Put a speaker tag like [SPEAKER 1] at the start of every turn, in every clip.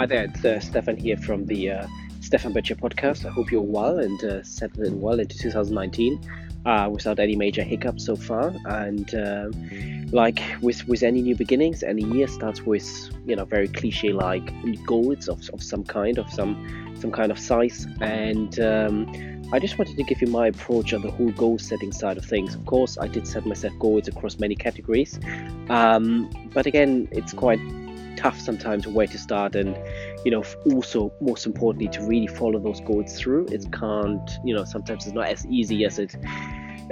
[SPEAKER 1] Hi there, it's uh, Stefan here from the uh, Stefan Boettcher podcast. I hope you're well and uh, settled in well into 2019 uh, without any major hiccups so far. And uh, like with with any new beginnings, any year starts with you know very cliche like goals of, of some kind of some some kind of size. And um, I just wanted to give you my approach on the whole goal setting side of things. Of course, I did set myself goals across many categories, um, but again, it's quite tough sometimes where to start. And you know also most importantly to really follow those goals through. It can't you know sometimes it's not as easy as it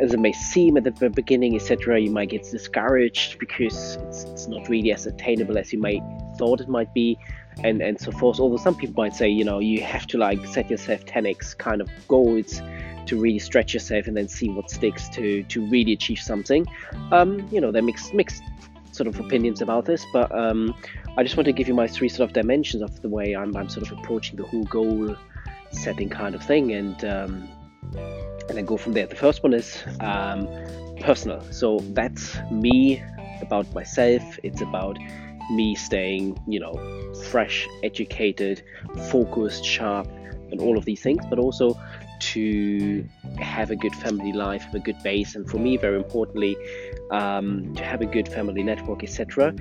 [SPEAKER 1] as it may seem at the beginning etc you might get discouraged because it's, it's not really as attainable as you might thought it might be. And and so forth. Although some people might say you know you have to like set yourself 10x kind of goals to really stretch yourself and then see what sticks to to really achieve something. Um you know they're mixed mixed sort of opinions about this but um I just want to give you my three sort of dimensions of the way I'm, I'm sort of approaching the whole goal setting kind of thing, and um, and then go from there. The first one is um, personal, so that's me about myself. It's about me staying, you know, fresh, educated, focused, sharp, and all of these things, but also to have a good family life, have a good base, and for me, very importantly, um, to have a good family network, etc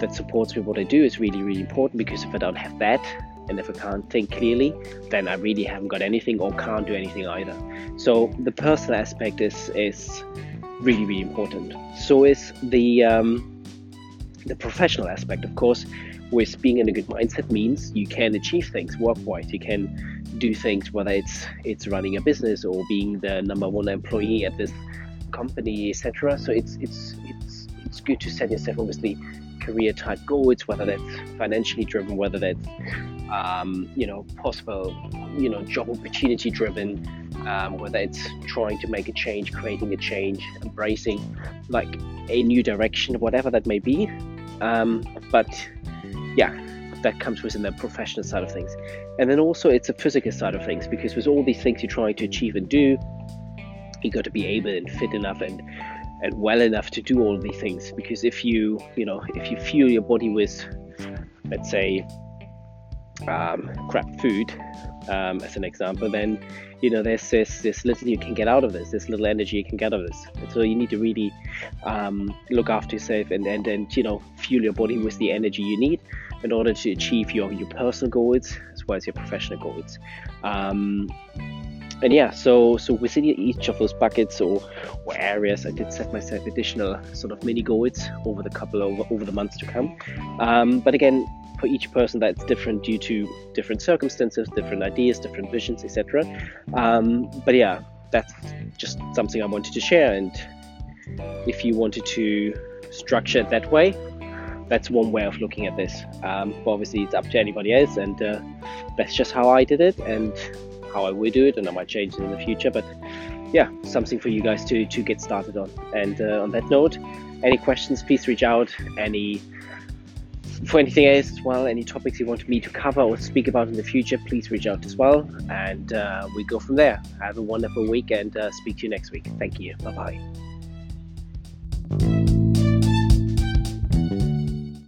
[SPEAKER 1] that supports me what I do is really, really important because if I don't have that and if I can't think clearly, then I really haven't got anything or can't do anything either. So the personal aspect is is really, really important. So is the um, the professional aspect, of course. With being in a good mindset means you can achieve things work-wise. You can do things whether it's it's running a business or being the number one employee at this company, etc. So it's it's it's it's good to set yourself obviously career type goals, whether that's financially driven, whether that's um, you know possible you know job opportunity driven, um, whether it's trying to make a change, creating a change, embracing like a new direction, whatever that may be. Um, but yeah, that comes within the professional side of things, and then also it's a physical side of things because with all these things you're trying to achieve and do, you got to be able and fit enough and and well enough to do all these things because if you you know if you fuel your body with let's say um, crap food um, as an example then you know there's this this little you can get out of this. This little energy you can get out of this. So you need to really um, look after yourself and, and you know fuel your body with the energy you need in order to achieve your your personal goals as well as your professional goals. Um, and yeah, so so within each of those buckets or, or areas, I did set myself additional sort of mini goals over the couple of over the months to come. Um, but again, for each person, that's different due to different circumstances, different ideas, different visions, etc. Um, but yeah, that's just something I wanted to share. And if you wanted to structure it that way, that's one way of looking at this. Um, but obviously, it's up to anybody else, and uh, that's just how I did it. And how I would do it, and I might change it in the future. But yeah, something for you guys to to get started on. And uh, on that note, any questions, please reach out. Any for anything else as well, any topics you want me to cover or speak about in the future, please reach out as well. And uh, we go from there. Have a wonderful week and uh, speak to you next week. Thank you. Bye bye.